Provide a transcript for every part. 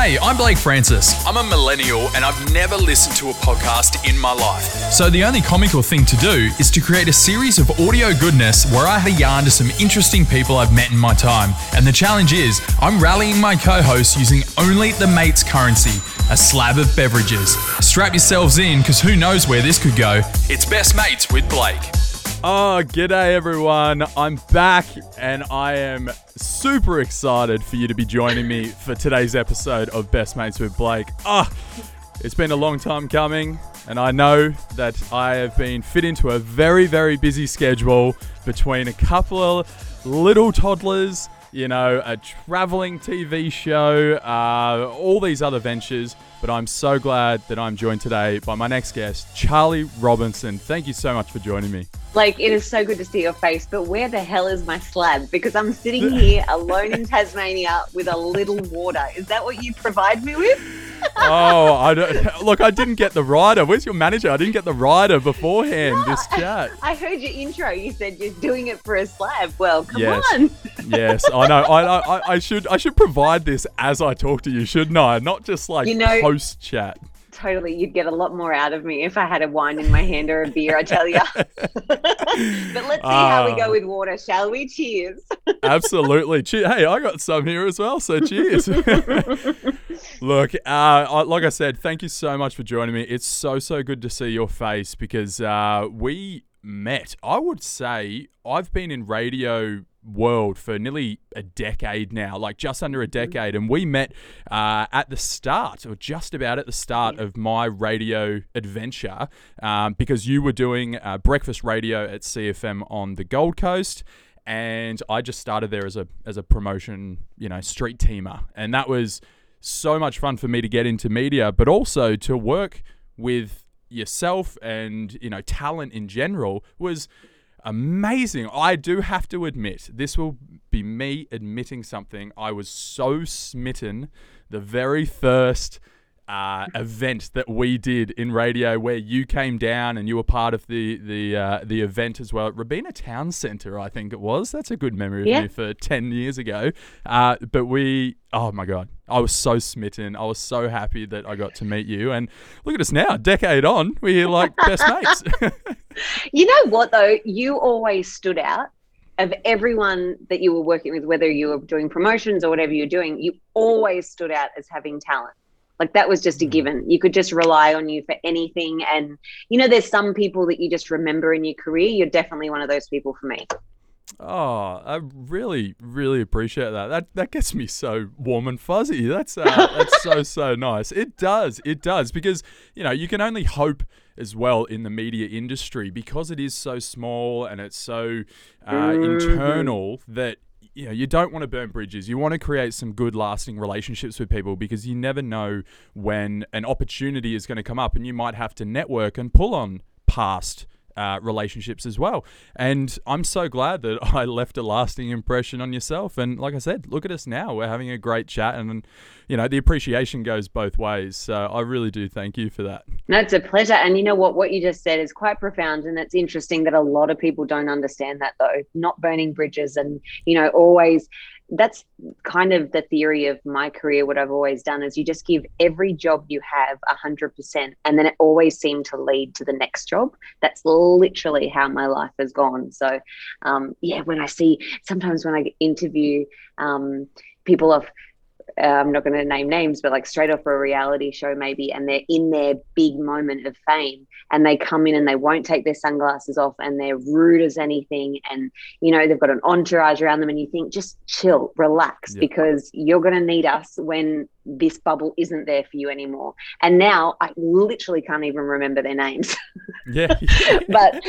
Hey, I'm Blake Francis. I'm a millennial and I've never listened to a podcast in my life. So the only comical thing to do is to create a series of audio goodness where I had a yarn to some interesting people I've met in my time. And the challenge is, I'm rallying my co hosts using only the mate's currency a slab of beverages. Strap yourselves in because who knows where this could go. It's Best Mates with Blake. Oh, g'day everyone. I'm back and I am super excited for you to be joining me for today's episode of Best Mates with Blake. Ah, it's been a long time coming and I know that I have been fit into a very, very busy schedule between a couple of little toddlers you know, a traveling TV show, uh, all these other ventures. But I'm so glad that I'm joined today by my next guest, Charlie Robinson. Thank you so much for joining me. Like, it is so good to see your face, but where the hell is my slab? Because I'm sitting here alone in Tasmania with a little water. Is that what you provide me with? Oh, I don't, look, I didn't get the rider. Where's your manager? I didn't get the rider beforehand. This chat. I heard your intro. You said you're doing it for a slab. Well, come yes. on. yes, I know. I, I, I should I should provide this as I talk to you, shouldn't I? Not just like you know, post chat totally. You'd get a lot more out of me if I had a wine in my hand or a beer, I tell you. but let's see uh, how we go ah. with water, shall we? Cheers. absolutely. Hey, I got some here as well, so cheers. Look, uh, like I said, thank you so much for joining me. It's so, so good to see your face because uh, we met. I would say I've been in radio world for nearly a decade now, like just under a mm-hmm. decade. And we met uh, at the start, or just about at the start of my radio adventure, um, because you were doing uh, breakfast radio at Sea FM on the Gold Coast. And I just started there as a as a promotion, you know, street teamer, and that was so much fun for me to get into media, but also to work with yourself and you know talent in general was amazing. I do have to admit, this will be me admitting something. I was so smitten the very first uh, event that we did in radio, where you came down and you were part of the the uh, the event as well at Robina Town Centre, I think it was. That's a good memory of yeah. me for ten years ago. Uh, but we, oh my god, I was so smitten. I was so happy that I got to meet you. And look at us now, decade on, we're like best mates. you know what though? You always stood out of everyone that you were working with, whether you were doing promotions or whatever you're doing, you always stood out as having talent. Like that was just a mm. given. You could just rely on you for anything. And, you know, there's some people that you just remember in your career. You're definitely one of those people for me. Oh, I really, really appreciate that. That that gets me so warm and fuzzy. That's uh, that's so so nice. It does, it does, because you know you can only hope as well in the media industry because it is so small and it's so uh, mm-hmm. internal that know, you don't want to burn bridges. You want to create some good, lasting relationships with people because you never know when an opportunity is going to come up, and you might have to network and pull on past uh, relationships as well. And I'm so glad that I left a lasting impression on yourself. And like I said, look at us now. We're having a great chat, and you know the appreciation goes both ways. So I really do thank you for that. No, it's a pleasure. And you know what? What you just said is quite profound, and it's interesting that a lot of people don't understand that though. Not burning bridges, and you know, always that's kind of the theory of my career what i've always done is you just give every job you have 100% and then it always seemed to lead to the next job. That's literally how my life has gone. So um, yeah when i see sometimes when i interview um, people of uh, I'm not going to name names, but like straight off a reality show, maybe, and they're in their big moment of fame, and they come in and they won't take their sunglasses off, and they're rude as anything, and you know they've got an entourage around them, and you think just chill, relax, yep. because you're going to need us when this bubble isn't there for you anymore. And now I literally can't even remember their names. Yeah. but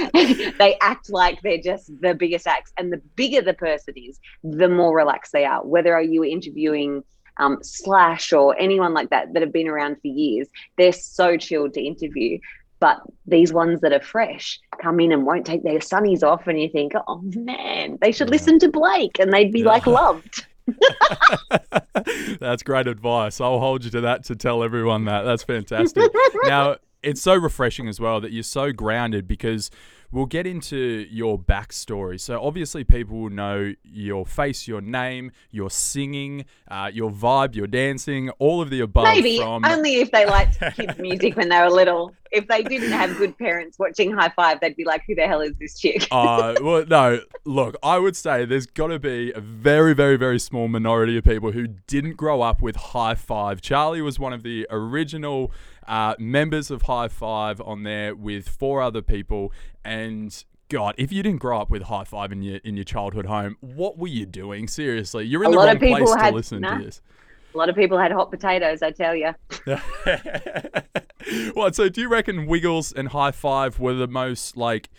they act like they're just the biggest acts. And the bigger the person is, the more relaxed they are. Whether are you interviewing um, Slash or anyone like that that have been around for years, they're so chilled to interview. But these ones that are fresh come in and won't take their sunnies off, and you think, oh man, they should yeah. listen to Blake and they'd be yeah. like loved. That's great advice. I'll hold you to that to tell everyone that. That's fantastic. now, it's so refreshing as well that you're so grounded because we'll get into your backstory. So obviously, people will know your face, your name, your singing, uh, your vibe, your dancing, all of the above. Maybe from... only if they liked kids' music when they were little. If they didn't have good parents watching High Five, they'd be like, "Who the hell is this chick?" uh, well, no. Look, I would say there's got to be a very, very, very small minority of people who didn't grow up with High Five. Charlie was one of the original uh, members of High Five on there with four other people. And God, if you didn't grow up with High Five in your in your childhood home, what were you doing? Seriously, you're in a the wrong place had, to listen nah, to this. A lot of people had hot potatoes, I tell you. what? So, do you reckon Wiggles and High Five were the most like,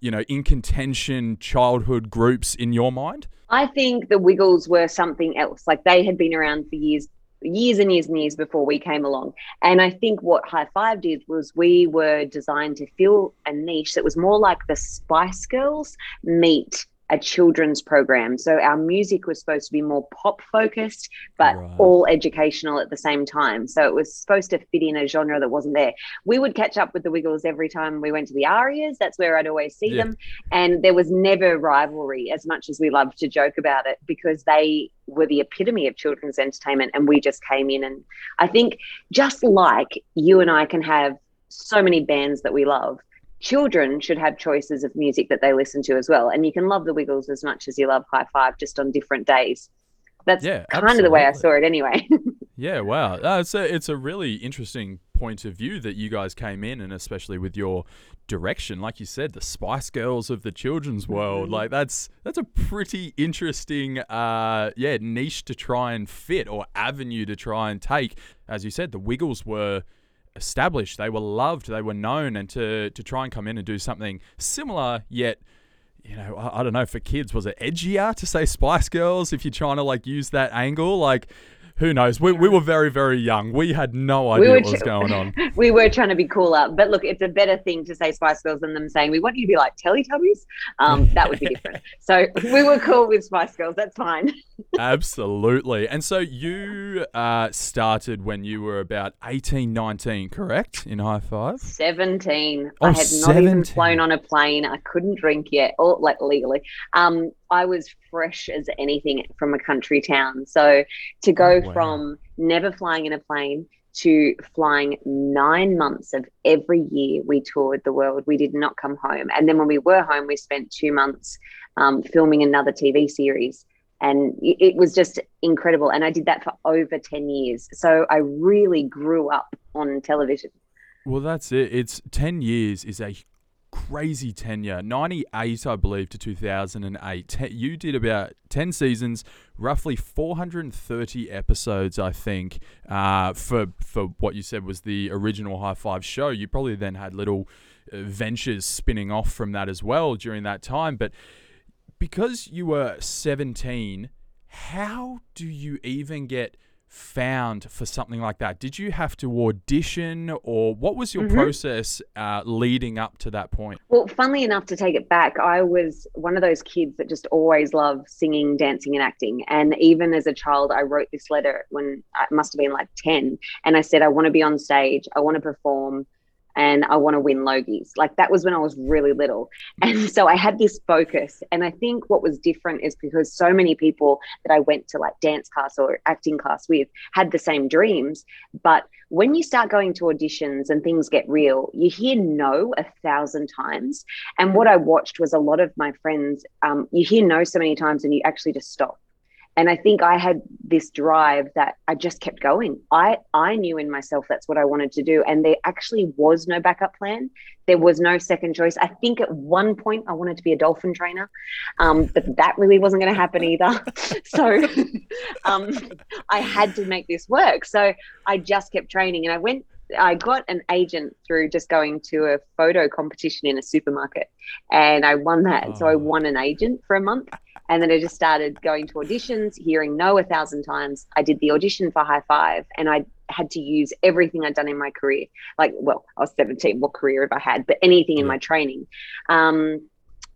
you know, in contention childhood groups in your mind? I think the Wiggles were something else. Like they had been around for years years and years and years before we came along. And I think what High Five did was we were designed to fill a niche that was more like the Spice Girls meet a children's program. So our music was supposed to be more pop focused, but right. all educational at the same time. So it was supposed to fit in a genre that wasn't there. We would catch up with the Wiggles every time we went to the Arias. That's where I'd always see yeah. them. And there was never rivalry as much as we loved to joke about it because they were the epitome of children's entertainment and we just came in and I think just like you and I can have so many bands that we love children should have choices of music that they listen to as well. And you can love the Wiggles as much as you love High Five, just on different days. That's yeah, kind absolutely. of the way I saw it, anyway. yeah, wow, uh, it's a it's a really interesting point of view that you guys came in, and especially with your direction, like you said, the Spice Girls of the children's world. Mm-hmm. Like that's that's a pretty interesting, uh, yeah, niche to try and fit or avenue to try and take. As you said, the Wiggles were established, they were loved, they were known, and to to try and come in and do something similar yet you know, I, I, don't know, for kids, was it edgier to say Spice Girls if you're trying to like use that angle? Like, who knows? We, we were very, very young. We had no idea we what was going on. we were trying to be cooler. But look, it's a better thing to say Spice Girls than them saying, we want you to be like Teletubbies. Um, that would be different. so we were cool with Spice Girls. That's fine. Absolutely. And so you uh, started when you were about 18, 19, correct? In high five? 17. Oh, I had 17. not even flown on a plane. I couldn't drink yet, or like legally. Um, I was fresh as anything from a country town. So to go oh, wow. from never flying in a plane to flying nine months of every year we toured the world. We did not come home. And then when we were home, we spent two months um, filming another TV series. And it was just incredible. And I did that for over 10 years. So I really grew up on television. Well, that's it. It's 10 years is a crazy tenure. 98 i believe to 2008 you did about 10 seasons roughly 430 episodes i think uh, for for what you said was the original high five show. You probably then had little uh, ventures spinning off from that as well during that time but because you were 17 how do you even get found for something like that? Did you have to audition, or what was your mm-hmm. process uh, leading up to that point? Well, funnily enough, to take it back, I was one of those kids that just always loved singing, dancing, and acting. And even as a child, I wrote this letter when I must have been like 10, and I said, I want to be on stage, I want to perform and I want to win Logies. Like that was when I was really little. And so I had this focus. And I think what was different is because so many people that I went to like dance class or acting class with had the same dreams. But when you start going to auditions and things get real, you hear no a thousand times. And what I watched was a lot of my friends, um, you hear no so many times and you actually just stop and i think i had this drive that i just kept going i i knew in myself that's what i wanted to do and there actually was no backup plan there was no second choice i think at one point i wanted to be a dolphin trainer um, but that really wasn't going to happen either so um, i had to make this work so i just kept training and i went I got an agent through just going to a photo competition in a supermarket and I won that. Oh. So I oh. won an agent for a month and then I just started going to auditions, hearing no a thousand times. I did the audition for High Five and I had to use everything I'd done in my career. Like, well, I was 17, what career have I had? But anything in my training. Um,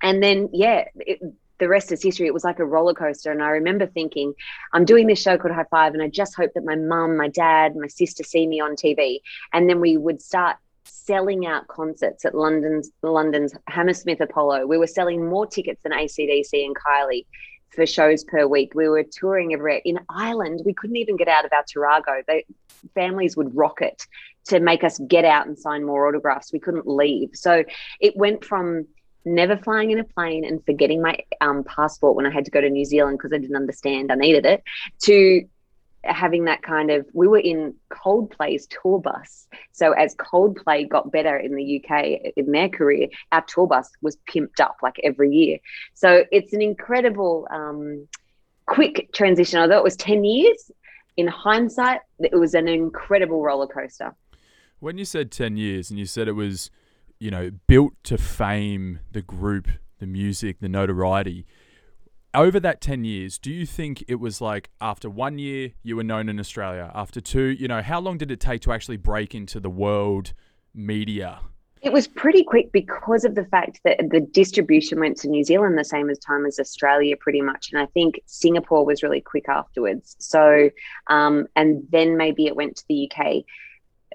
and then, yeah, it, the rest is history. It was like a roller coaster. And I remember thinking, I'm doing this show called High Five, and I just hope that my mum, my dad, my sister see me on TV. And then we would start selling out concerts at London's London's Hammersmith Apollo. We were selling more tickets than ACDC and Kylie for shows per week. We were touring everywhere. In Ireland, we couldn't even get out of our Tarago. They, families would rocket to make us get out and sign more autographs. We couldn't leave. So it went from never flying in a plane and forgetting my um, passport when I had to go to New Zealand because I didn't understand I needed it to having that kind of we were in Coldplay's tour bus. So as Coldplay got better in the UK in their career, our tour bus was pimped up like every year. So it's an incredible um, quick transition. Although it was 10 years, in hindsight, it was an incredible roller coaster. When you said 10 years and you said it was, you know, built to fame, the group, the music, the notoriety, over that 10 years, do you think it was like after one year you were known in Australia? After two, you know, how long did it take to actually break into the world media? It was pretty quick because of the fact that the distribution went to New Zealand the same as time as Australia, pretty much. And I think Singapore was really quick afterwards. So, um, and then maybe it went to the UK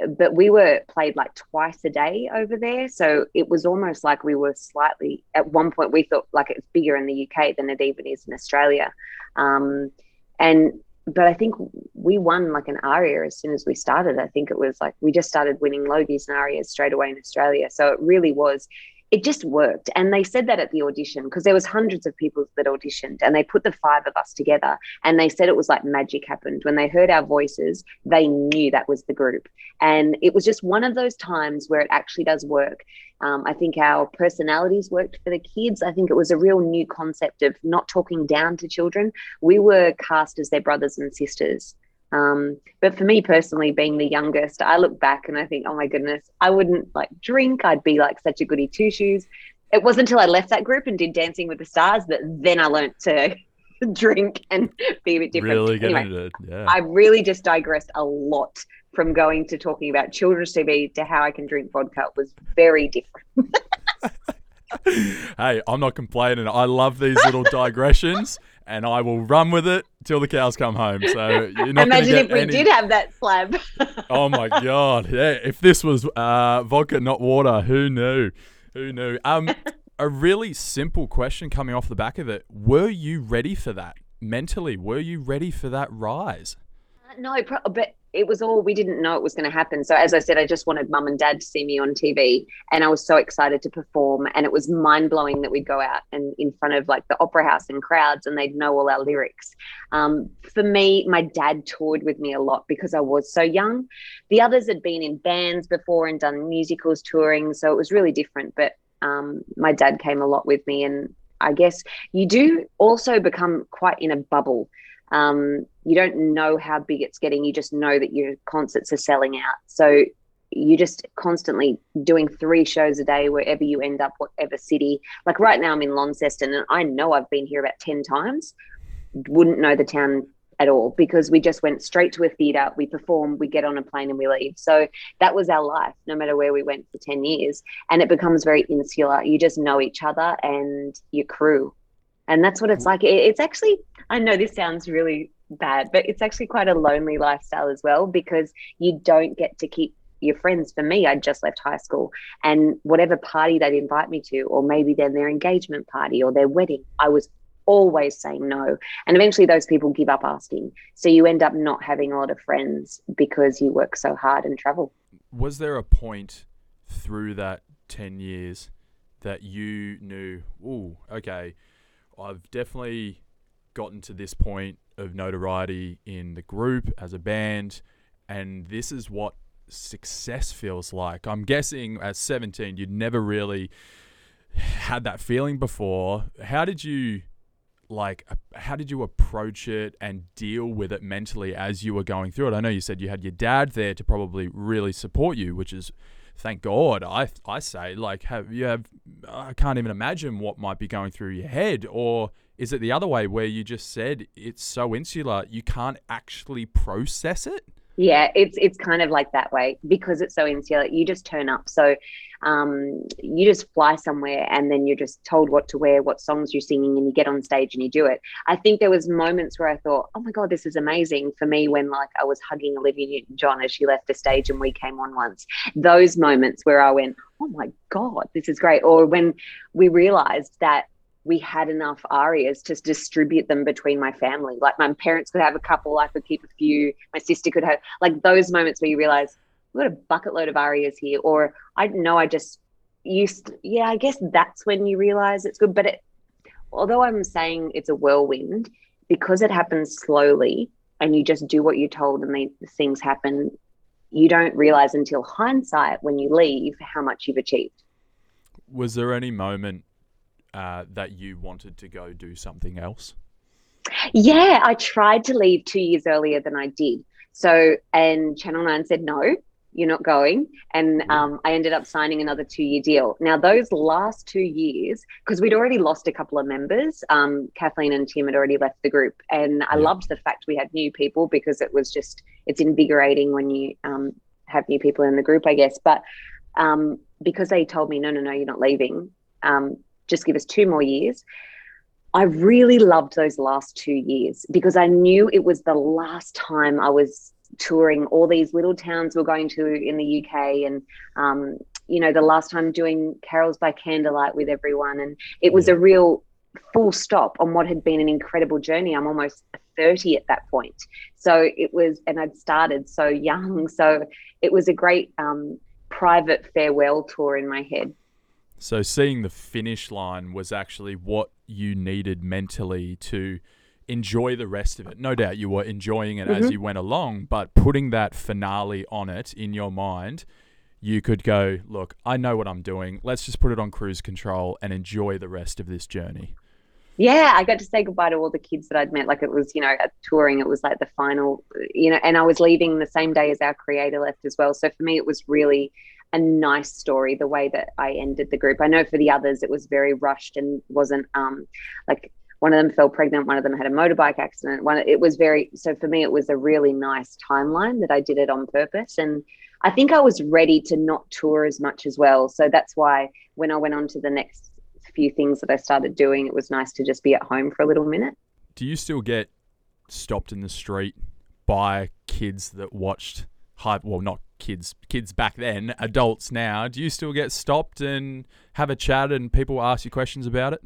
but we were played like twice a day over there. So it was almost like we were slightly, at one point, we thought like it's bigger in the UK than it even is in Australia. Um, and, but I think we won like an aria as soon as we started. I think it was like we just started winning Logies and arias straight away in Australia. So it really was it just worked. And they said that at the audition because there was hundreds of people that auditioned and they put the five of us together and they said it was like magic happened. When they heard our voices they knew that was the group. And it was just one of those times where it actually does work. Um, i think our personalities worked for the kids. I think it was a real new concept of not talking down to children. We were cast as their brothers and sisters um, but for me personally, being the youngest, I look back and I think, oh my goodness, I wouldn't like drink. I'd be like such a goody two shoes. It wasn't until I left that group and did Dancing with the Stars that then I learned to drink and be a bit different. Really anyway, it. Yeah. I really just digressed a lot from going to talking about children's TV to how I can drink vodka. It was very different. hey, I'm not complaining. I love these little digressions and I will run with it till the cows come home. So you're not imagine if we any... did have that slab. oh my god! Yeah, if this was uh, vodka, not water, who knew? Who knew? Um, a really simple question coming off the back of it: Were you ready for that mentally? Were you ready for that rise? Uh, no, but it was all we didn't know it was going to happen. So as I said, I just wanted mum and dad to see me on TV, and I was so excited to perform. And it was mind blowing that we'd go out and in front of like the opera house and crowds, and they'd know all our lyrics. Um, for me, my dad toured with me a lot because I was so young. The others had been in bands before and done musicals touring, so it was really different. But um, my dad came a lot with me, and I guess you do also become quite in a bubble um, you don't know how big it's getting. You just know that your concerts are selling out. So you're just constantly doing three shows a day wherever you end up, whatever city. Like right now, I'm in Launceston, and I know I've been here about ten times. Wouldn't know the town at all because we just went straight to a theater, we perform, we get on a plane and we leave. So that was our life, no matter where we went for 10 years. And it becomes very insular. You just know each other and your crew and that's what it's like. It's actually i know this sounds really bad but it's actually quite a lonely lifestyle as well because you don't get to keep your friends. For me i just left high school and whatever party they'd invite me to or maybe then their engagement party or their wedding i was always saying no. And eventually those people give up asking. So you end up not having a lot of friends because you work so hard and travel. Was there a point through that 10 years that you knew oh okay I've definitely gotten to this point of notoriety in the group as a band, and this is what success feels like. I'm guessing at 17, you'd never really had that feeling before. How did you like how did you approach it and deal with it mentally as you were going through it? I know you said you had your dad there to probably really support you, which is thank God, I I say like have you have I can't even imagine what might be going through your head or is it the other way where you just said it's so insular you can't actually process it? Yeah, it's it's kind of like that way because it's so insular. You just turn up. So um, you just fly somewhere and then you're just told what to wear, what songs you're singing, and you get on stage and you do it. I think there was moments where I thought, oh my god, this is amazing for me when like I was hugging Olivia Newton-John as she left the stage and we came on once. Those moments where I went, oh my god, this is great. Or when we realized that we had enough arias to distribute them between my family. Like my parents could have a couple, I could keep a few, my sister could have like those moments where you realize we've got a bucket load of arias here, or I know I just used yeah, I guess that's when you realize it's good. But it although I'm saying it's a whirlwind, because it happens slowly and you just do what you're told and the things happen, you don't realize until hindsight when you leave how much you've achieved. Was there any moment uh, that you wanted to go do something else? Yeah, I tried to leave two years earlier than I did. So, and Channel 9 said, no, you're not going. And um, I ended up signing another two year deal. Now, those last two years, because we'd already lost a couple of members, um, Kathleen and Tim had already left the group. And I yeah. loved the fact we had new people because it was just, it's invigorating when you um, have new people in the group, I guess. But um, because they told me, no, no, no, you're not leaving, um, just give us two more years. I really loved those last two years because I knew it was the last time I was touring. All these little towns we're going to in the UK and um, you know the last time doing carols by candlelight with everyone. And it was a real full stop on what had been an incredible journey. I'm almost 30 at that point. So it was and I'd started so young. So it was a great um, private farewell tour in my head so seeing the finish line was actually what you needed mentally to enjoy the rest of it. No doubt you were enjoying it mm-hmm. as you went along, but putting that finale on it in your mind, you could go, look, I know what I'm doing. Let's just put it on cruise control and enjoy the rest of this journey. Yeah, I got to say goodbye to all the kids that I'd met. Like it was, you know, at touring, it was like the final, you know, and I was leaving the same day as our creator left as well. So for me, it was really a nice story the way that I ended the group. I know for the others it was very rushed and wasn't um like one of them fell pregnant, one of them had a motorbike accident. One it was very so for me it was a really nice timeline that I did it on purpose and I think I was ready to not tour as much as well. So that's why when I went on to the next few things that I started doing, it was nice to just be at home for a little minute. Do you still get stopped in the street by kids that watched high well not kids kids back then, adults now, do you still get stopped and have a chat and people ask you questions about it?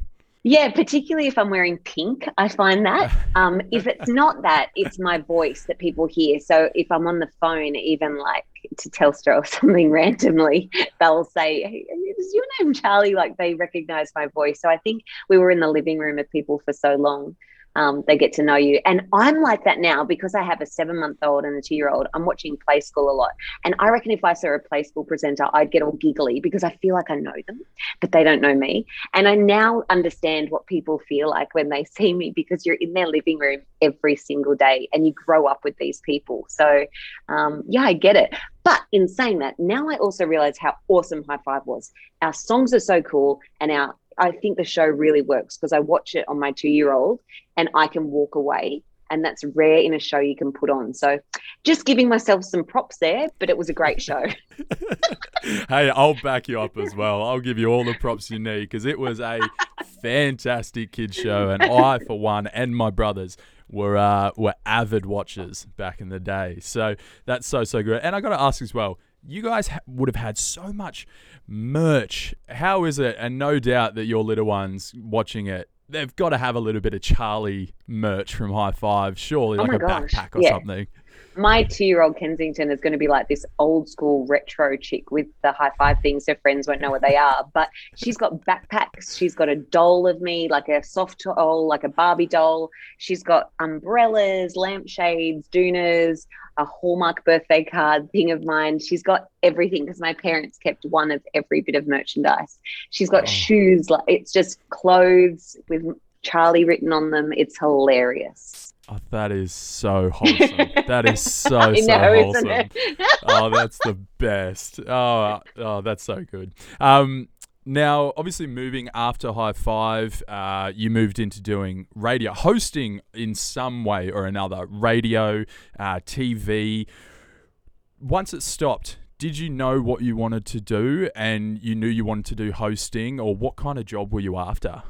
Yeah, particularly if I'm wearing pink, I find that. Um, if it's not that, it's my voice that people hear. So if I'm on the phone, even like to Telstra or something randomly, they'll say, hey, "Is your name Charlie?" Like they recognize my voice. So I think we were in the living room with people for so long um, they get to know you. And I'm like that now because I have a seven month old and a two year old. I'm watching Play School a lot. And I reckon if I saw a Play School presenter, I'd get all giggly because I feel like I know them, but they don't know me. And I now understand what people feel like when they see me because you're in their living room every single day and you grow up with these people. So, um, yeah, I get it. But in saying that, now I also realize how awesome High Five was. Our songs are so cool and our I think the show really works because I watch it on my two year old and I can walk away. And that's rare in a show you can put on. So just giving myself some props there, but it was a great show. hey, I'll back you up as well. I'll give you all the props you need because it was a fantastic kids show. And I, for one, and my brothers, were uh, were avid watchers back in the day. So that's so so good. And I got to ask as well, you guys ha- would have had so much merch. How is it? And no doubt that your little ones watching it they've got to have a little bit of Charlie merch from High Five, surely, oh like a gosh. backpack or yeah. something. My two-year-old Kensington is going to be like this old school retro chick with the high five things. Her friends won't know what they are, but she's got backpacks. She's got a doll of me, like a soft doll, like a Barbie doll. She's got umbrellas, lampshades, doonas a Hallmark birthday card thing of mine. She's got everything because my parents kept one of every bit of merchandise. She's got oh. shoes, like it's just clothes with Charlie written on them. It's hilarious. Oh, that is so wholesome. that is so so know, wholesome. oh, that's the best. Oh, oh, that's so good. Um, now, obviously, moving after High Five, uh, you moved into doing radio, hosting in some way or another, radio, uh, TV. once it stopped, did you know what you wanted to do and you knew you wanted to do hosting or what kind of job were you after?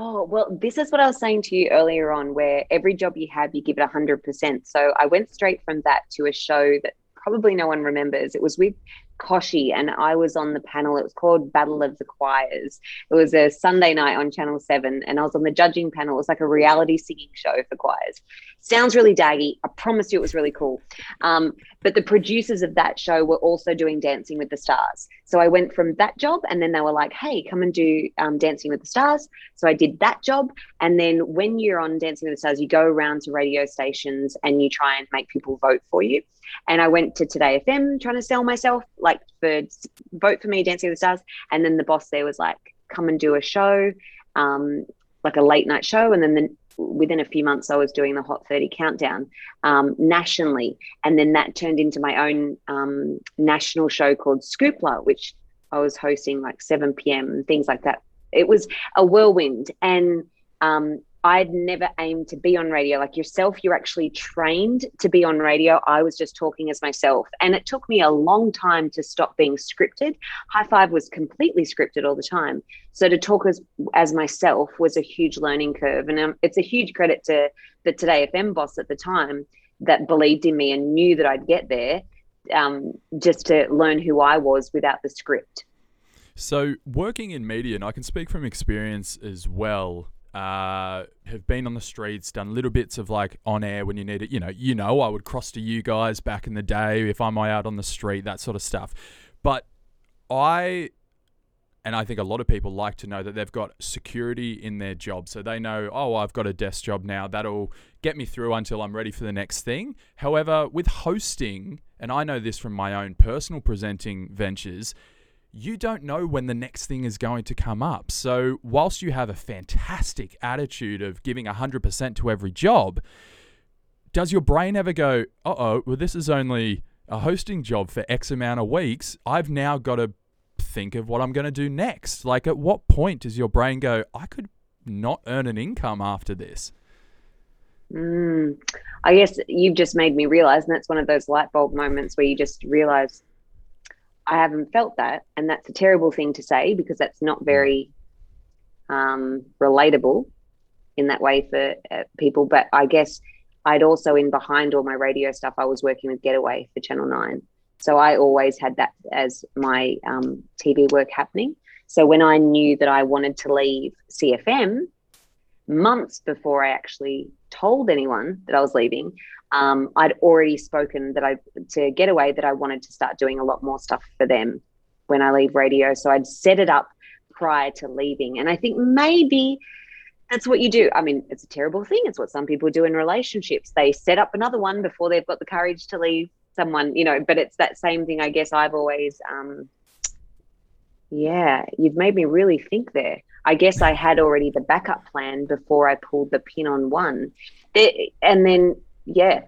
Oh, well, this is what I was saying to you earlier on, where every job you have, you give it 100%. So I went straight from that to a show that probably no one remembers. It was with Kochie, and I was on the panel. It was called Battle of the Choirs. It was a Sunday night on Channel 7, and I was on the judging panel. It was like a reality singing show for choirs. Sounds really daggy. I promise you it was really cool. Um, but the producers of that show were also doing Dancing with the Stars. So I went from that job, and then they were like, hey, come and do um, Dancing with the Stars. So I did that job. And then when you're on Dancing with the Stars, you go around to radio stations and you try and make people vote for you. And I went to Today FM trying to sell myself, like for vote for me, Dancing with the Stars. And then the boss there was like, come and do a show, um, like a late night show. And then the, within a few months, I was doing the Hot 30 countdown um, nationally. And then that turned into my own um, national show called Scoopla, which I was hosting like 7 p.m. and things like that. It was a whirlwind. And um, I'd never aimed to be on radio. Like yourself, you're actually trained to be on radio. I was just talking as myself. And it took me a long time to stop being scripted. High Five was completely scripted all the time. So to talk as, as myself was a huge learning curve. And um, it's a huge credit to the Today FM boss at the time that believed in me and knew that I'd get there um, just to learn who I was without the script. So, working in media, and I can speak from experience as well uh, have been on the streets, done little bits of like on air when you need it. You know, you know, I would cross to you guys back in the day if I'm out on the street, that sort of stuff. But I, and I think a lot of people like to know that they've got security in their job. So they know, oh, I've got a desk job now. That'll get me through until I'm ready for the next thing. However, with hosting, and I know this from my own personal presenting ventures, you don't know when the next thing is going to come up. So, whilst you have a fantastic attitude of giving 100% to every job, does your brain ever go, uh oh, well, this is only a hosting job for X amount of weeks? I've now got to think of what I'm going to do next. Like, at what point does your brain go, I could not earn an income after this? Mm, I guess you've just made me realize, and that's one of those light bulb moments where you just realize I haven't felt that. And that's a terrible thing to say because that's not very um, relatable in that way for uh, people. But I guess I'd also, in behind all my radio stuff, I was working with Getaway for Channel 9. So I always had that as my um, TV work happening. So when I knew that I wanted to leave Sea FM, months before I actually told anyone that I was leaving, um, I'd already spoken that I to Getaway that I wanted to start doing a lot more stuff for them when I leave radio. So I'd set it up prior to leaving, and I think maybe that's what you do. I mean, it's a terrible thing. It's what some people do in relationships. They set up another one before they've got the courage to leave someone, you know. But it's that same thing. I guess I've always, um, yeah, you've made me really think there. I guess I had already the backup plan before I pulled the pin on one. and then yeah,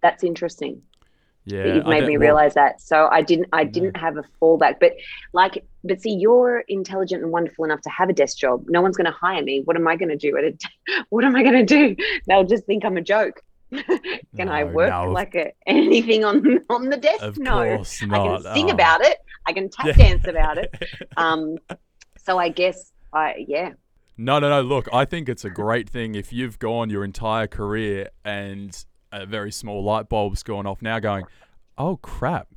that's interesting. Yeah, you've made me realize that. So I didn't, I didn't have a fallback. But like, but see, you're intelligent and wonderful enough to have a desk job. No one's going to hire me. What am I going to do? what am I going to do? They'll just think I'm a joke. can no, I work no. like a, anything on on the desk? Of no, I can sing oh. about it. I can tap dance about it. Um, so I guess I yeah, no, no, no. Look, I think it's a great thing if you've gone your entire career and a very small light bulb's gone off now going, oh crap,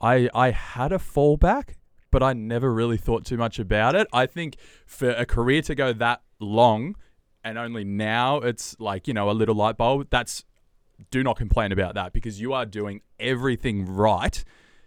I, I had a fallback, but I never really thought too much about it. I think for a career to go that long and only now it's like, you know, a little light bulb, that's, do not complain about that because you are doing everything right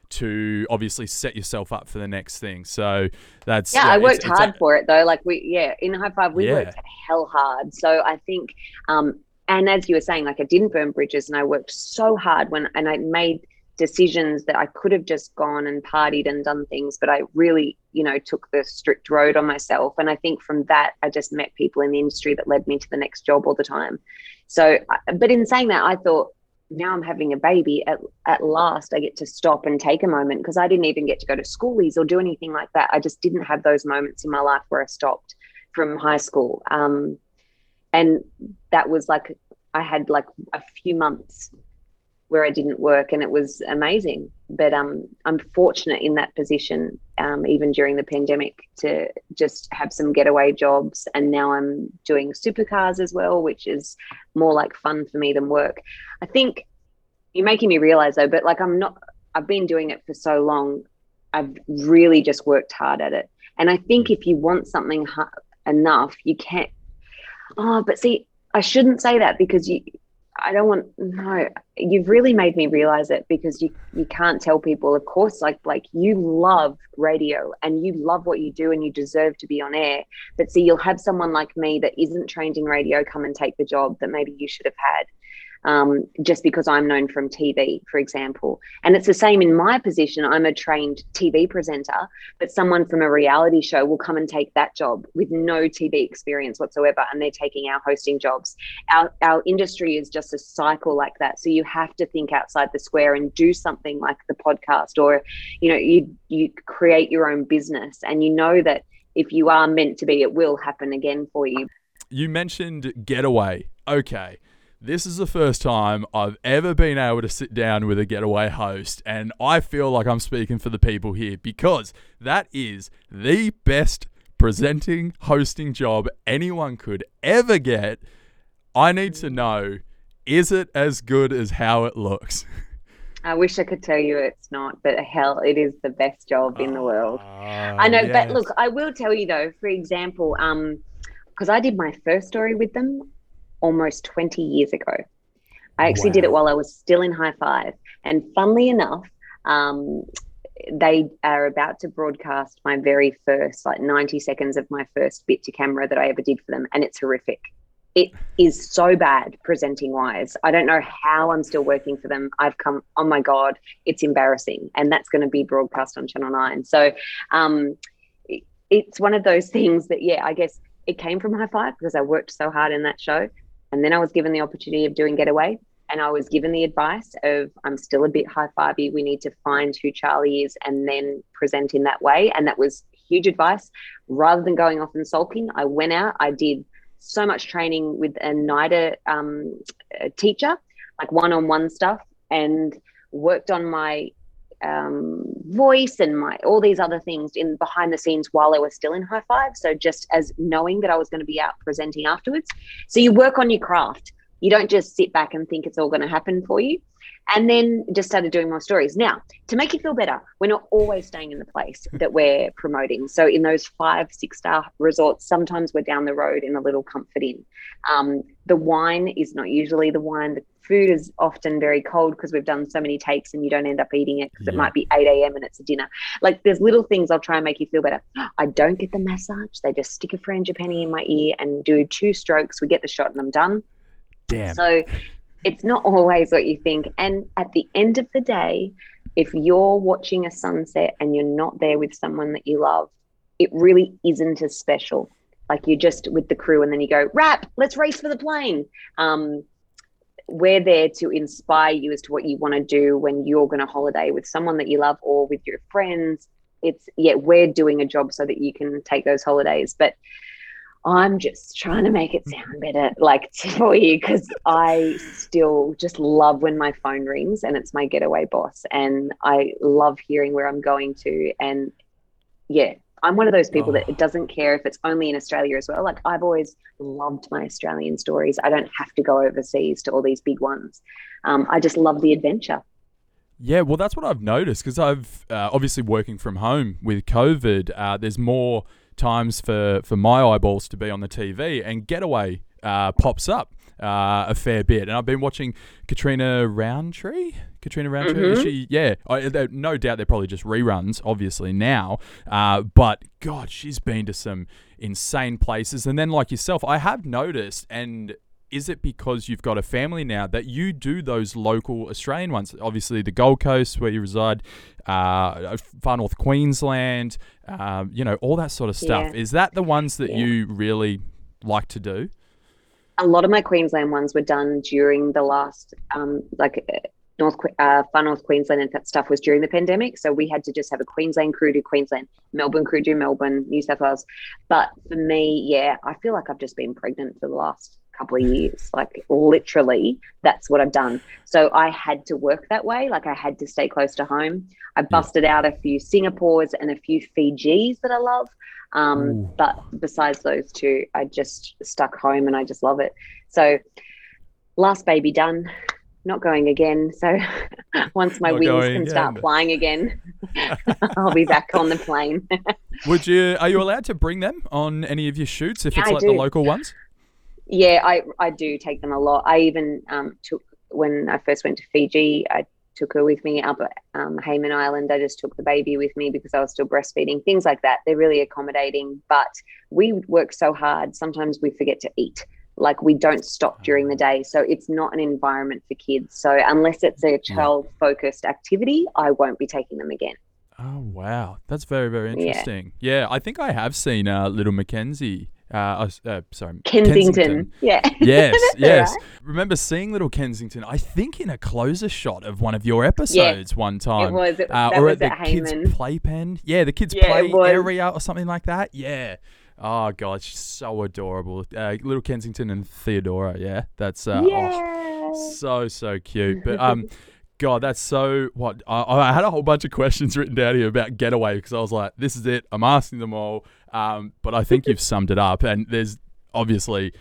to obviously set yourself up for the next thing. So that's yeah. yeah I worked it's, hard a, for it though. Like we yeah in high five we yeah. worked hell hard. So I think um and as you were saying, like I didn't burn bridges and I worked so hard when and I made decisions that I could have just gone and partied and done things, but I really, you know, took the strict road on myself. And I think from that, I just met people in the industry that led me to the next job all the time. So, but in saying that, I thought now I'm having a baby. At, at last, I get to stop and take a moment because I didn't even get to go to schoolies or do anything like that. I just didn't have those moments in my life where I stopped from high school. Um, and that was like, I had like a few months where I didn't work, and it was amazing. But um, I'm fortunate in that position, um, even during the pandemic, to just have some getaway jobs. And now I'm doing supercars as well, which is more like fun for me than work. I think you're making me realize though, but like I'm not. I've been doing it for so long. I've really just worked hard at it. And I think if you want something enough, you can't. Oh, but see, I shouldn't say that because you I don't want no. You've really made me realize it because you you can't tell people. Of course, like like you love radio and you love what you do and you deserve to be on air. But see, you'll have someone like me that isn't trained in radio come and take the job that maybe you should have had um, just because I'm known from TV, for example. And it's the same in my position. I'm a trained TV presenter, but someone from a reality show will come and take that job with no TV experience whatsoever, and they're taking our hosting jobs. Our, our industry is just a cycle like that. So you have to think outside the square and do something like the podcast, or you know, you you create your own business, and you know that if you are meant to be, it will happen again for you. You mentioned getaway. Okay. This is the first time I've ever been able to sit down with a getaway host, and I feel like I'm speaking for the people here because that is the best presenting hosting job anyone could ever get. I need to know is it as good as how it looks? I wish I could tell you it's not, but hell, it is the best job in the world. Uh, I know, yes. but look, I will tell you though, for example, um, because I did my first story with them, almost 20 years ago. I actually wow. did it while I was still in high five. And funnily enough, um, they are about to broadcast my very first, like 90 seconds of my first bit to camera that I ever did for them. And it's horrific. It is so bad presenting wise. I don't know how I'm still working for them. I've come, oh my God, it's embarrassing. And that's going to be broadcast on Channel 9. So um, it's one of those things that, yeah, I guess it came from High Five because I worked so hard in that show. And then I was given the opportunity of doing Getaway. And I was given the advice of I'm still a bit high fivey. We need to find who Charlie is and then present in that way. And that was huge advice. Rather than going off and sulking, I went out. I did so much training with a NIDA um, teacher, like one-on-one stuff, and worked on my um, voice and my all these other things in behind the scenes while I was still in high five. So just as knowing that I was going to be out presenting afterwards. So you work on your craft. You don't just sit back and think it's all going to happen for you. And then just started doing more stories. Now, to make you feel better, we're not always staying in the place that we're promoting. So in those five, six star resorts, sometimes we're down the road in a little comfort inn. Um, the wine is not usually the wine. The food is often very cold because we've done so many takes and you don't end up eating it because yeah. it might be 8 a.m. and it's a dinner. Like there's little things I'll try and make you feel better. I don't get the massage. They just stick a frangipani in my ear and do two strokes. We get the shot and I'm done. Damn. So it's not always what you think. And at the end of the day, if you're watching a sunset and you're not there with someone that you love, it really isn't as special. Like you're just with the crew and then you go, wrap, let's race for the plane. Um, we're there to inspire you as to what you want to do when you're going to holiday with someone that you love or with your friends. It's yeah, we're doing a job so that you can take those holidays. But I'm just trying to make it sound better, like for you, because I still just love when my phone rings and it's my getaway boss, and I love hearing where I'm going to. And yeah, I'm one of those people oh. that it doesn't care if it's only in Australia as well. Like I've always loved my Australian stories. I don't have to go overseas to all these big ones. Um, I just love the adventure. Yeah, well, that's what I've noticed because I've uh, obviously working from home with COVID. Uh, there's more times for for my eyeballs to be on the TV, and Getaway uh, pops up uh, a fair bit. And I've been watching Catriona Rowntree. Catriona Rowntree, mm-hmm. she? Yeah, I, no doubt they're probably just reruns, obviously now. Uh, but God, she's been to some insane places. And then, like yourself, I have noticed, and is it because you've got a family now that you do those local Australian ones? Obviously, the Gold Coast where you reside, uh, far north Queensland, uh, you know, all that sort of stuff. Yeah. Is that the ones that yeah. you really like to do? a lot of my Queensland ones were done during the last, um, like uh, North uh, Far North Queensland and that stuff was during the pandemic. So we had to just have a Queensland crew do Queensland, Melbourne crew do Melbourne, New South Wales. But for me, yeah, I feel like I've just been pregnant for the last couple of years. Like literally, that's what I've done. So I had to work that way. Like I had to stay close to home. I busted out a few Singapores and a few Fijis that I love. Um, but besides those two, I just stuck home and I just love it. So last baby done, not going again. So once my Not wings can start flying again, I'll be back on the plane. Would you? Are you allowed to bring them on any of your shoots if Yeah, it's like the local ones? Yeah, I, I do take them a lot. I even um, took, when I first went to Fiji, I took her with me up at um, Hayman Island. I just took the baby with me because I was still breastfeeding, things like that. They're really accommodating, but we work so hard. Sometimes we forget to eat. Like we don't stop during the day. So it's not an environment for kids. So unless it's a child focused activity, I won't be taking them again. Oh wow, that's very very Yeah. interesting. Yeah, I think I have seen uh, little Mackenzie. Uh, oh, uh, sorry, Kensington. Yeah. Yes, yes. right. Remember seeing little Kensington? I think in a closer shot of one of your episodes one time. It was. It, uh, that or was at the at kids' playpen. Yeah, the kids' Yeah, play area or something like that. Yeah. Oh god, she's so adorable. Uh, little Kensington and Theodora. Yeah, that's uh, oh, yeah. so so cute. But um, God, that's so what I, I had a whole bunch of questions written down here about Getaway because I was like, this is it. I'm asking them all. Um, but I think you've summed it up, and there's obviously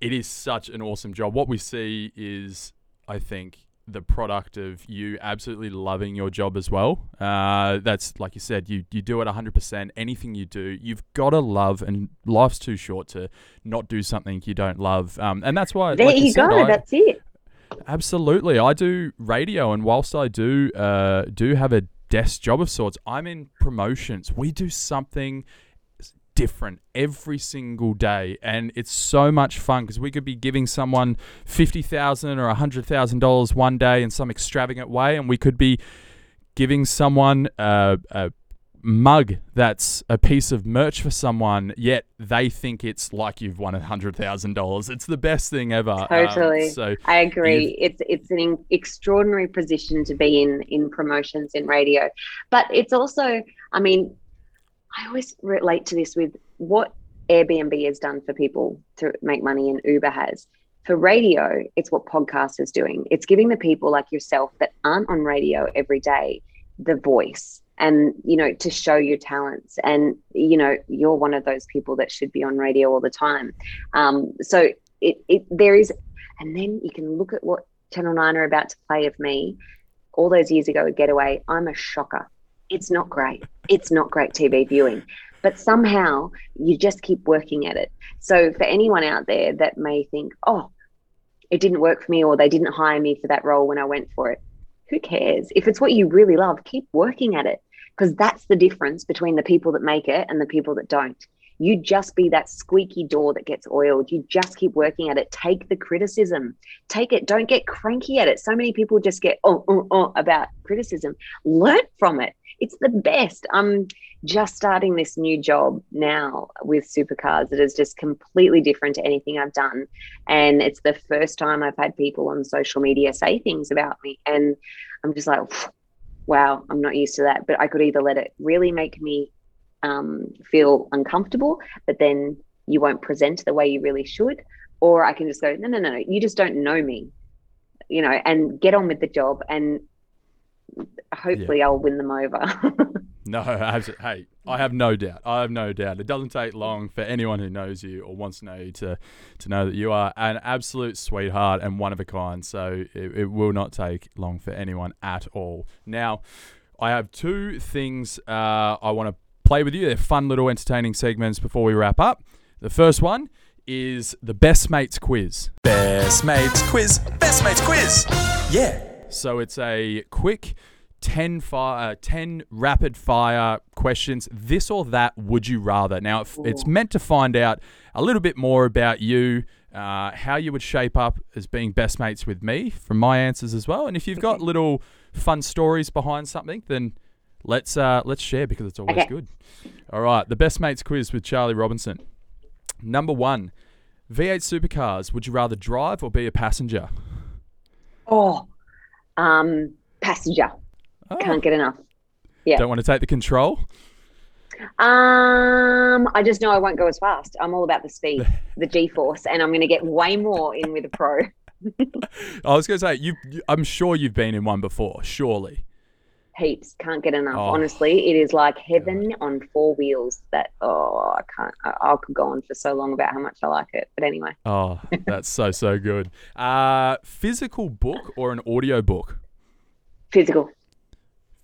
it is such an awesome job. What we see is, I think. The product of you absolutely loving your job as well. Uh, that's like you said, you you do it 100%. Anything you do, you've got to love, and life's too short to not do something you don't love. Um, and that's why, There like you said, go. I- That's it. Absolutely, I do radio, and whilst I do uh, do have a desk job of sorts, I'm in promotions. We do something different every single day, and it's so much fun because we could be giving someone fifty thousand or hundred thousand dollars one day in some extravagant way, and we could be giving someone a, a mug that's a piece of merch for someone, yet they think it's like you've won a hundred thousand dollars. It's the best thing ever. Um, Totally. so I agree. It's it's an in- extraordinary position to be in in promotions in radio, but it's also, I mean, I always relate to this with what Airbnb has done for people to make money and Uber has. For radio, it's what podcast is doing. It's giving the people like yourself that aren't on radio every day the voice and you know to show your talents and you know you're one of those people that should be on radio all the time um, so it, it there is and then you can look at what channel 9 are about to play of me all those years ago at getaway i'm a shocker it's not great. It's not great tv viewing. But somehow you just keep working at it. So for anyone out there that may think oh it didn't work for me or they didn't hire me for that role when i went for it who cares? If it's what you really love keep working at it. Because that's the difference between the people that make it and the people that don't. You just be that squeaky door that gets oiled. You just keep working at it. Take the criticism. Take it. Don't get cranky at it. So many people just get oh, oh, oh about criticism. Learn from it it's the best. I'm just starting this new job now with supercars that is just completely different to anything i've done. And it's the first time i've had people on social media say things about me. And i'm just like wow i'm not used to that. But i could either let it really make me um, feel uncomfortable but then you won't present the way you really should. Or i can just go no no no no you just don't know me you know and get on with the job. And hopefully i'll win them over No, abso- hey, I have no doubt. I have no doubt. It doesn't take long for anyone who knows you or wants to know you to, to know that you are an absolute sweetheart and one of a kind. So it, it will not take long for anyone at all. Now, I have two things uh, I want to play with you. They're fun little entertaining segments before we wrap up. The first one is the best mates quiz. Best mates quiz. Best mates quiz. Yeah. So it's a quick 10 fire, uh, 10 rapid fire questions. This or that would you rather? Now, if it's meant to find out a little bit more about you, uh, how you would shape up as being best mates with me from my answers as well. And if you've got little fun stories behind something, then let's uh, let's share because it's always Okay. good. All right, the best mates quiz with Charlie Robinson. Number one, V8 supercars. Would you rather drive or be a passenger? oh um passenger Oh, can't get enough yeah Don't want to take the control. Um, I just know I won't go as fast. I'm all about the speed, the G-force, and I'm going to get way more in with a pro. I was going to say you, you. I'm sure you've been in one before. Surely. Heaps, can't get enough. Oh. Honestly, it is like heaven on four wheels. That oh, I can't. I, I could go on for so long about how much I like it. But anyway, Oh, that's so so good. Uh, physical book or an audio book? physical.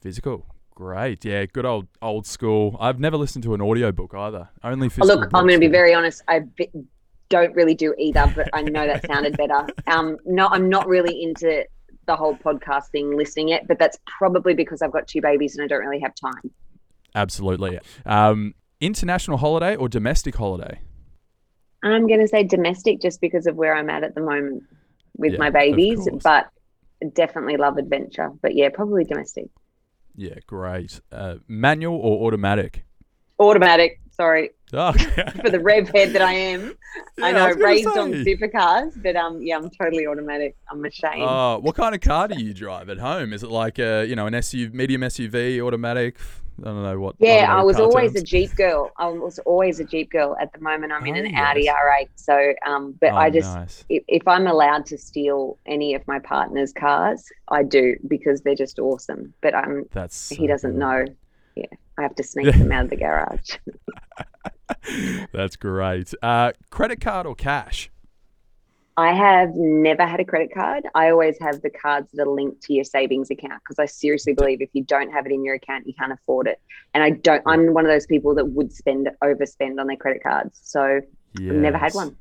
Physical. Great. Yeah, good old old school. I've never listened to an audio book either. Only Oh, physical. look, I'm going to be very honest. I bi- don't really do either, but I know that sounded better. Um, no, I'm not really into the whole podcast thing, listening it, but that's probably because I've got two babies and I don't really have time. Absolutely. Um, international holiday or domestic holiday? I'm going to say domestic just because of where I'm at at the moment with Yeah, my babies, but definitely love adventure. But yeah, probably domestic. Yeah, great. Uh, manual or automatic? Automatic. Sorry Oh, for the rev head that I am. I know gonna raised on supercars, but um, yeah, I'm totally automatic. I'm ashamed. Oh, what kind of car do you drive at home? Is it like a you know an SUV, medium SUV, automatic? I don't know what. yeah, I was always a. Jeep girl. I was always a Jeep girl. At the moment, I'm in an Oh, Audi. R8. So, um, but Oh, I just nice. if, if I'm allowed to steal any of my partner's cars, I do because they're just awesome. But um, That's he doesn't good. know. Yeah, I have to sneak them out of the garage. That's great. Uh, credit card or cash? I have never had a credit card. I always have the cards that are linked to your savings account because I seriously believe if you don't have it in your account, you can't afford it. And I don't. I'm one of those people that would spend overspend on their credit cards. So I've never had one.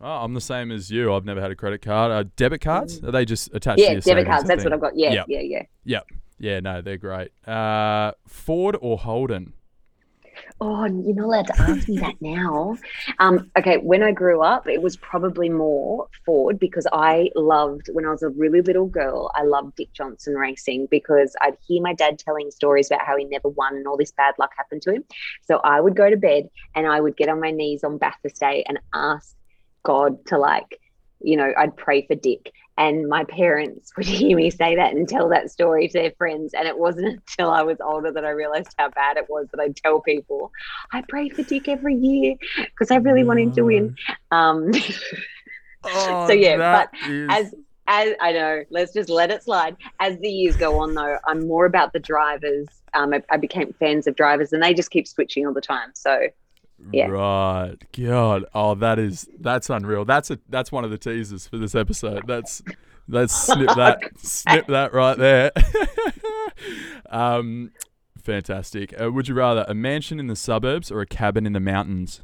Oh, I'm the same as you. I've never had a credit card. Uh, debit cards? Are they just attached to Mm. Yeah, your debit cards. That's what I've got. Yeah, Yep. yeah, yeah. Yep. Yeah, no, they're great. Uh, Ford or Holden? Oh, you're not allowed to ask me that now. Um, okay, when I grew up, it was probably more Ford because I loved, when I was a really little girl, I loved Dick Johnson racing because I'd hear my dad telling stories about how he never won and all this bad luck happened to him. So I would go to bed and I would get on my knees on Bathurst Day and ask God to, like, you know, I'd pray for Dick. And my parents would hear me say that and tell that story to their friends. And it wasn't until I was older that I realized how bad it was that I'd tell people, I pray for Dick every year because I really want him to win. Um, Oh, So, yeah, but is- as as I know, let's just let it slide. As the years go on, though, I'm more about the drivers. Um, I, I became fans of drivers, and they just keep switching all the time. So yeah. Right. God. Oh, that is that's unreal. That's a that's one of the teasers for this episode. That's let's snip that snip that right there. um, fantastic. Uh, would you rather a mansion in the suburbs or a cabin in the mountains?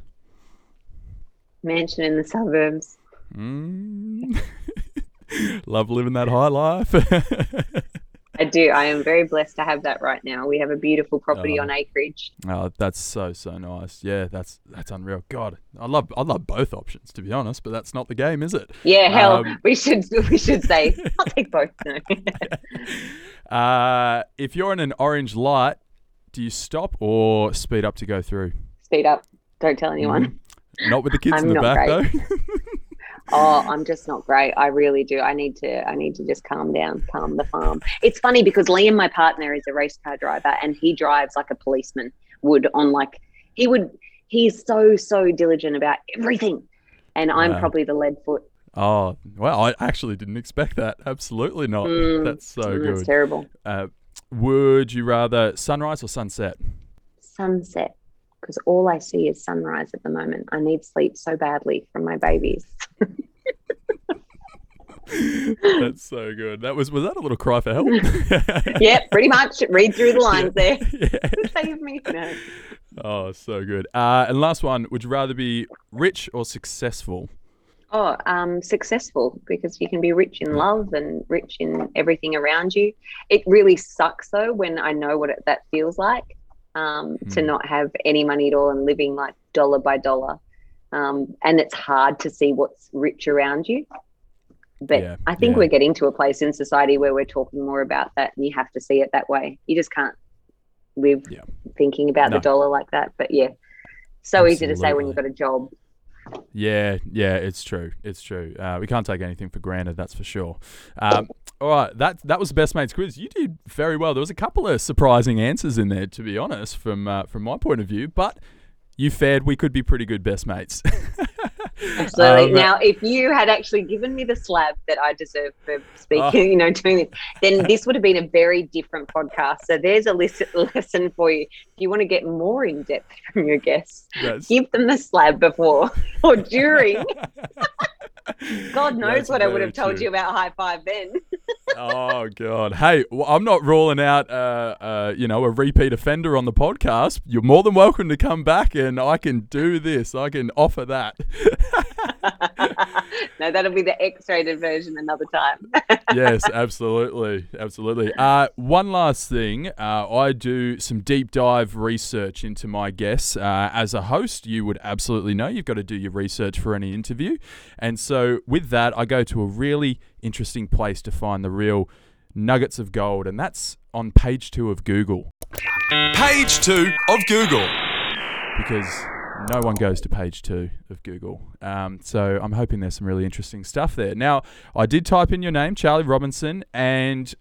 mansion in the suburbs. Mm. Love living that high life. I do. I am very blessed to have that right now. We have a beautiful property Oh. on acreage. Oh, that's so so nice. Yeah, that's that's unreal. God, I love I love both options to be honest, but that's not the game, is it? Yeah, hell, Um, we should we should say I'll take both. No. Uh, if you're in an orange light, do you stop or speed up to go through? Speed up. Don't tell anyone. Not with the kids I'm in the back great. though. Oh, I'm just not great. I really do. I need to. I need to just calm down, calm the farm. It's funny because Liam, my partner, is a race car driver, and he drives like a policeman would on like he would. He's so so diligent about everything, and I'm Wow. probably the lead foot. oh, well, I actually didn't expect that. Absolutely not. Mm, that's so Mm, That's good. terrible. Uh, would you rather sunrise or sunset? Sunset, because all I see is sunrise at the moment. I need sleep so badly from my babies. That's so good. That was was that a little cry for help? yeah, pretty much. Read through the lines there. Yeah. Save me. No. Oh, so good. Uh, and last one, would you rather be rich or successful? Oh, um, successful because you can be rich in love and rich in everything around you. It really sucks though when I know what it, that feels like um, to Mm. not have any money at all and living like dollar by dollar. Um, and it's hard to see what's rich around you. But Yeah, I think yeah. we're getting to a place in society where we're talking more about that and you have to see it that way. You just can't live Yeah. thinking about No. the dollar like that. But yeah, so easy to say when you've got a job. Yeah, yeah, it's true. It's true. Uh, we can't take anything for granted, that's for sure. Um, all right, that that was the best mates quiz. You did very well. There was a couple of surprising answers in there, to be honest, from uh, from my point of view. But you fared. We could be pretty good best mates. Absolutely. Um, now, if you had actually given me the slab that I deserve for speaking, Oh. you know, doing this, then this would have been a very different podcast. So there's a lis- lesson for you. If you want to get more in depth from your guests, That's- give them the slab before or during. God knows That's what I would have told true. you about Hi-5 then. oh god. Hey, well, I'm not ruling out uh, uh, you know, a repeat offender on the podcast. You're more than welcome to come back and I can do this. I can offer that. no, that'll be the X-rated version another time. yes, absolutely, absolutely. Uh, one last thing, uh, I do some deep dive research into my guests. Uh, as a host, you would absolutely know you've got to do your research for any interview, and so with that, I go to a really interesting place to find the real nuggets of gold, and that's on page two of Google Page two of Google. because no one goes to page two of Google. Um, so I'm hoping there's some really interesting stuff there. Now, I did type in your name, Charlie Robinson, and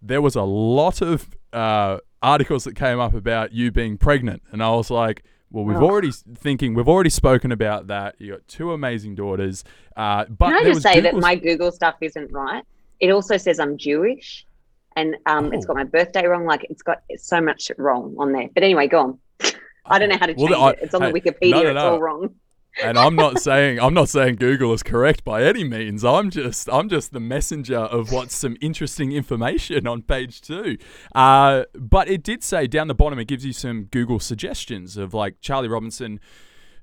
there was a lot of uh, articles that came up about you being pregnant, and I was like. Well, we've Oh. already thinking. We've already spoken about that. You got two amazing daughters, uh, but Can I just say that my Google stuff isn't right? It also says I'm Jewish, and um, it's Oh. got my birthday wrong. Like it's got so much wrong on there. But anyway, go on. I don't know how to Well, change I- it. It's on hey, the Wikipedia. no, no, It's all wrong. And I'm not saying I'm not saying Google is correct by any means. I'm just I'm just the messenger of what's some interesting information on page two. Uh, but it did say down the bottom it gives you some Google suggestions of like Charlie Robinson.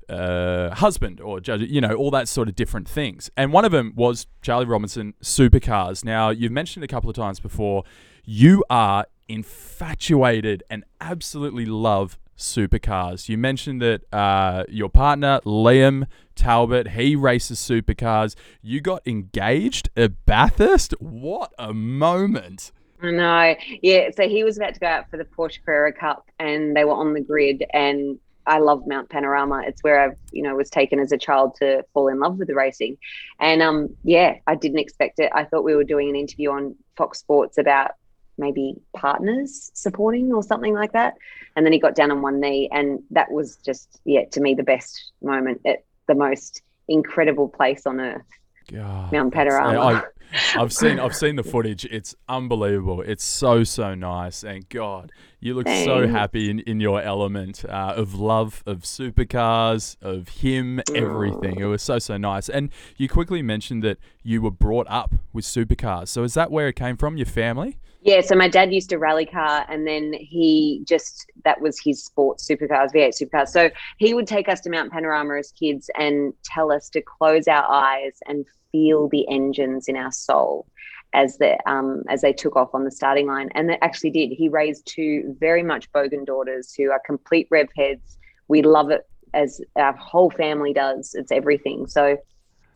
Uh, husband or judge, you know, all that sort of different things. And one of them was Charlie Robinson supercars. Now, you've mentioned it a couple of times before, you are infatuated and absolutely love supercars. You mentioned that uh, your partner, Liam Talbot, he races supercars. You got engaged at Bathurst. What a moment. I know. Yeah. So he was about to go out for the Porsche Carrera Cup, and they were on the grid. And I love Mount Panorama. It's where I, you know, was taken as a child to fall in love with the racing. And um, yeah, I didn't expect it. I thought we were doing an interview on Fox Sports about maybe partners supporting or something like that. And then he got down on one knee, and that was just, yeah, to me the best moment at the most incredible place on earth. God, Mount Panorama. I, I've seen I've seen the footage. It's unbelievable. It's so so nice. And God, you look so happy in, in your element uh, of love of supercars, of him, everything. It was so so nice. And you quickly mentioned that you were brought up with supercars. So is that where it came from? Your family? Yeah, so my dad used to rally car and then he just that was his sport supercars, V8 supercars. So he would take us to Mount Panorama as kids and tell us to close our eyes and feel the engines in our soul as the um as they took off on the starting line. And they actually did. He raised two very much bogan daughters who are complete rev heads. We love it as our whole family does. It's everything. So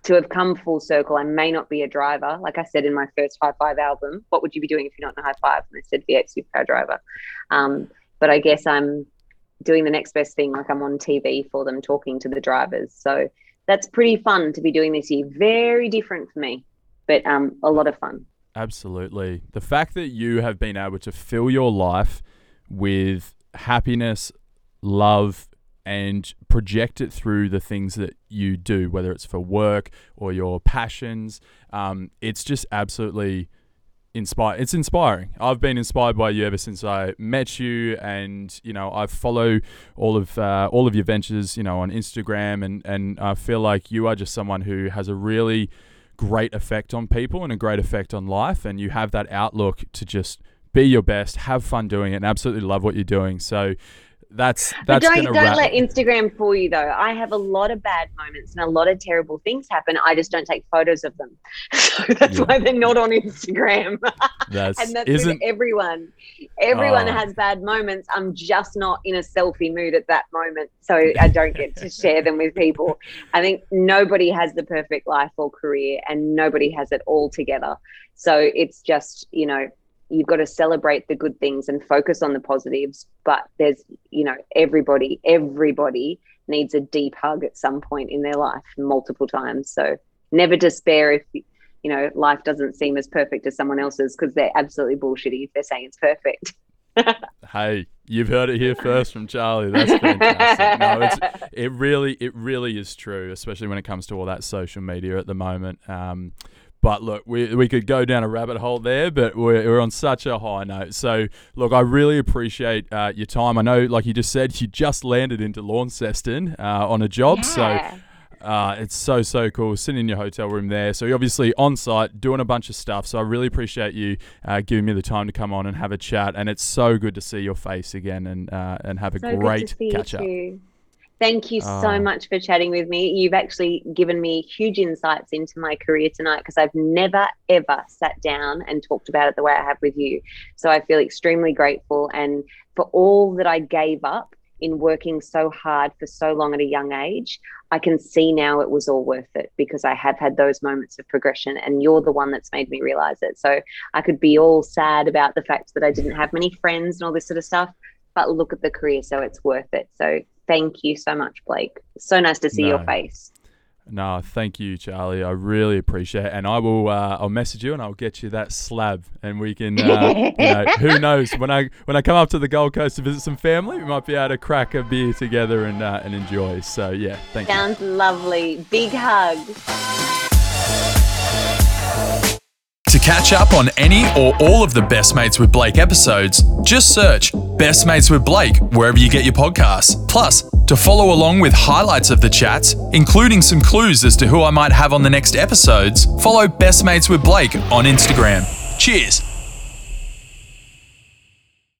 to have come full circle, I may not be a driver. Like I said in my first Hi-5 album, what would you be doing if you're not in a Hi-5? And I said V8 Supercar driver. Um, but I guess I'm doing the next best thing, like I'm on TV for them, talking to the drivers. So that's pretty fun to be doing this year. Very different for me, but um, a lot of fun. Absolutely. The fact that you have been able to fill your life with happiness, love, and project it through the things that you do, whether it's for work or your passions, um, it's just absolutely inspire. It's inspiring. I've been inspired by you ever since I met you, and you know I follow all of uh, all of your ventures, you know, on Instagram, and and I feel like you are just someone who has a really great effect on people and a great effect on life, and you have that outlook to just be your best, have fun doing it, and absolutely love what you're doing. So that's But don't don't wrap. let Instagram fool you though. I have a lot of bad moments and a lot of terrible things happen. I just don't take photos of them. So that's Yeah. why they're not on Instagram. that's and that's isn't everyone. Everyone Oh. has bad moments. I'm just not in a selfie mood at that moment, so I don't get to share them with people. I think nobody has the perfect life or career, and nobody has it all together. So it's just you know you've got to celebrate the good things and focus on the positives. But there's you know everybody, everybody needs a deep hug at some point in their life, multiple times. So never despair if you know life doesn't seem as perfect as someone else's because they're absolutely bullshitty if they're saying it's perfect. hey, you've heard it here first from Charlie. That's fantastic. No, it's, it really, it really is true, especially when it comes to all that social media at the moment. Um, but look, we, we could go down a rabbit hole there, but we're, we're on such a high note. So, look, I really appreciate uh, your time. I know, like you just said, you just landed into Launceston uh, on a job. Yeah. So, uh, it's so so cool sitting in your hotel room there. So you're obviously on site doing a bunch of stuff. So I really appreciate you uh, giving me the time to come on and have a chat. And it's so good to see your face again and uh, and have a so great catch up. Thank you so ah. much for chatting with me. You've actually given me huge insights into my career tonight because I've never, ever sat down and talked about it the way I have with you. So I feel extremely grateful. And for all that I gave up in working so hard for so long at a young age, I can see now it was all worth it because I have had those moments of progression and you're the one that's made me realize it. So I could be all sad about the fact that I didn't have many friends and all this sort of stuff, but look at the career, so it's worth it. So thank you so much, Blake. So nice to see no. your face. No, thank you, Charlie. I really appreciate it, and I will. Uh, I'll message you, and I'll get you that slab, and we can. Uh, you know, who knows? When I when I come up to the Gold Coast to visit some family, we might be able to crack a beer together and uh, and enjoy. So yeah, thank Sounds you. Sounds lovely. Big hug. To catch up on any or all of the Best Mates with Blake episodes, just search Best Mates with Blake wherever you get your podcasts. Plus, to follow along with highlights of the chats, including some clues as to who I might have on the next episodes, follow Best Mates with Blake on Instagram. Cheers!